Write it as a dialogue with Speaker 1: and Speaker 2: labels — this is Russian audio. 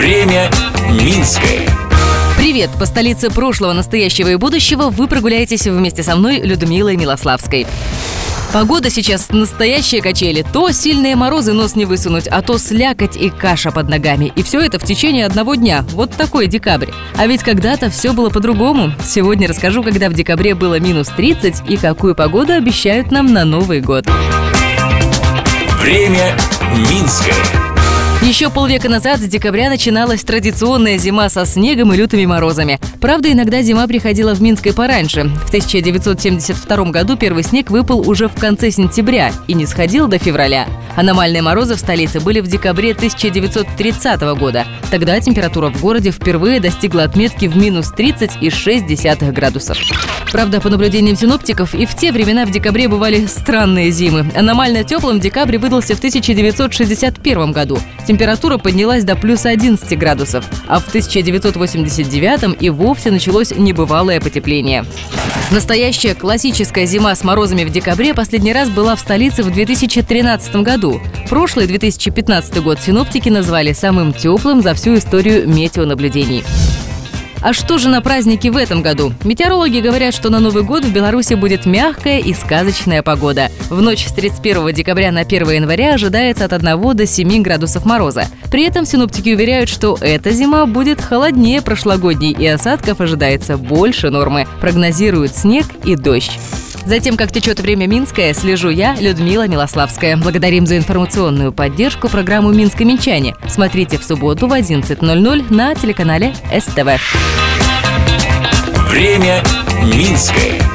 Speaker 1: Время Минское.
Speaker 2: Привет! По столице прошлого, настоящего и будущего вы прогуляетесь вместе со мной, Людмилой Милославской. Погода сейчас настоящие качели. То сильные морозы нос не высунуть, а то слякоть и каша под ногами. И все это в течение одного дня. Вот такой декабрь. А ведь когда-то все было по-другому. Сегодня расскажу, когда в декабре было минус 30 и какую погоду обещают нам на Новый год.
Speaker 1: Время Минское.
Speaker 2: Еще полвека назад с декабря начиналась традиционная зима со снегом и лютыми морозами. Правда, иногда зима приходила в Минск и пораньше. В 1972 году первый снег выпал уже в конце сентября и не сходил до февраля. Аномальные морозы в столице были в декабре 1930 года. Тогда температура в городе впервые достигла отметки в минус 30,6 градусов. Правда, по наблюдениям синоптиков, и в те времена в декабре бывали странные зимы. Аномально теплым декабрь выдался в 1961 году. Температура поднялась до плюс 11 градусов, а в 1989 и вовсе началось небывалое потепление. Настоящая классическая зима с морозами в декабре последний раз была в столице в 2013 году. Прошлый 2015 год синоптики назвали самым теплым за всю историю метеонаблюдений. А что же на праздники в этом году? Метеорологи говорят, что на Новый год в Беларуси будет мягкая и сказочная погода. В ночь с 31 декабря на 1 января ожидается от 1 до 7 градусов мороза. При этом синоптики уверяют, что эта зима будет холоднее прошлогодней и осадков ожидается больше нормы. Прогнозируют снег и дождь. Затем, как течет время Минское, слежу я, Людмила Милославская. Благодарим за информационную поддержку программу «Минск-Минчане». Смотрите в субботу в 11.00 на телеканале СТВ.
Speaker 1: Время Минское.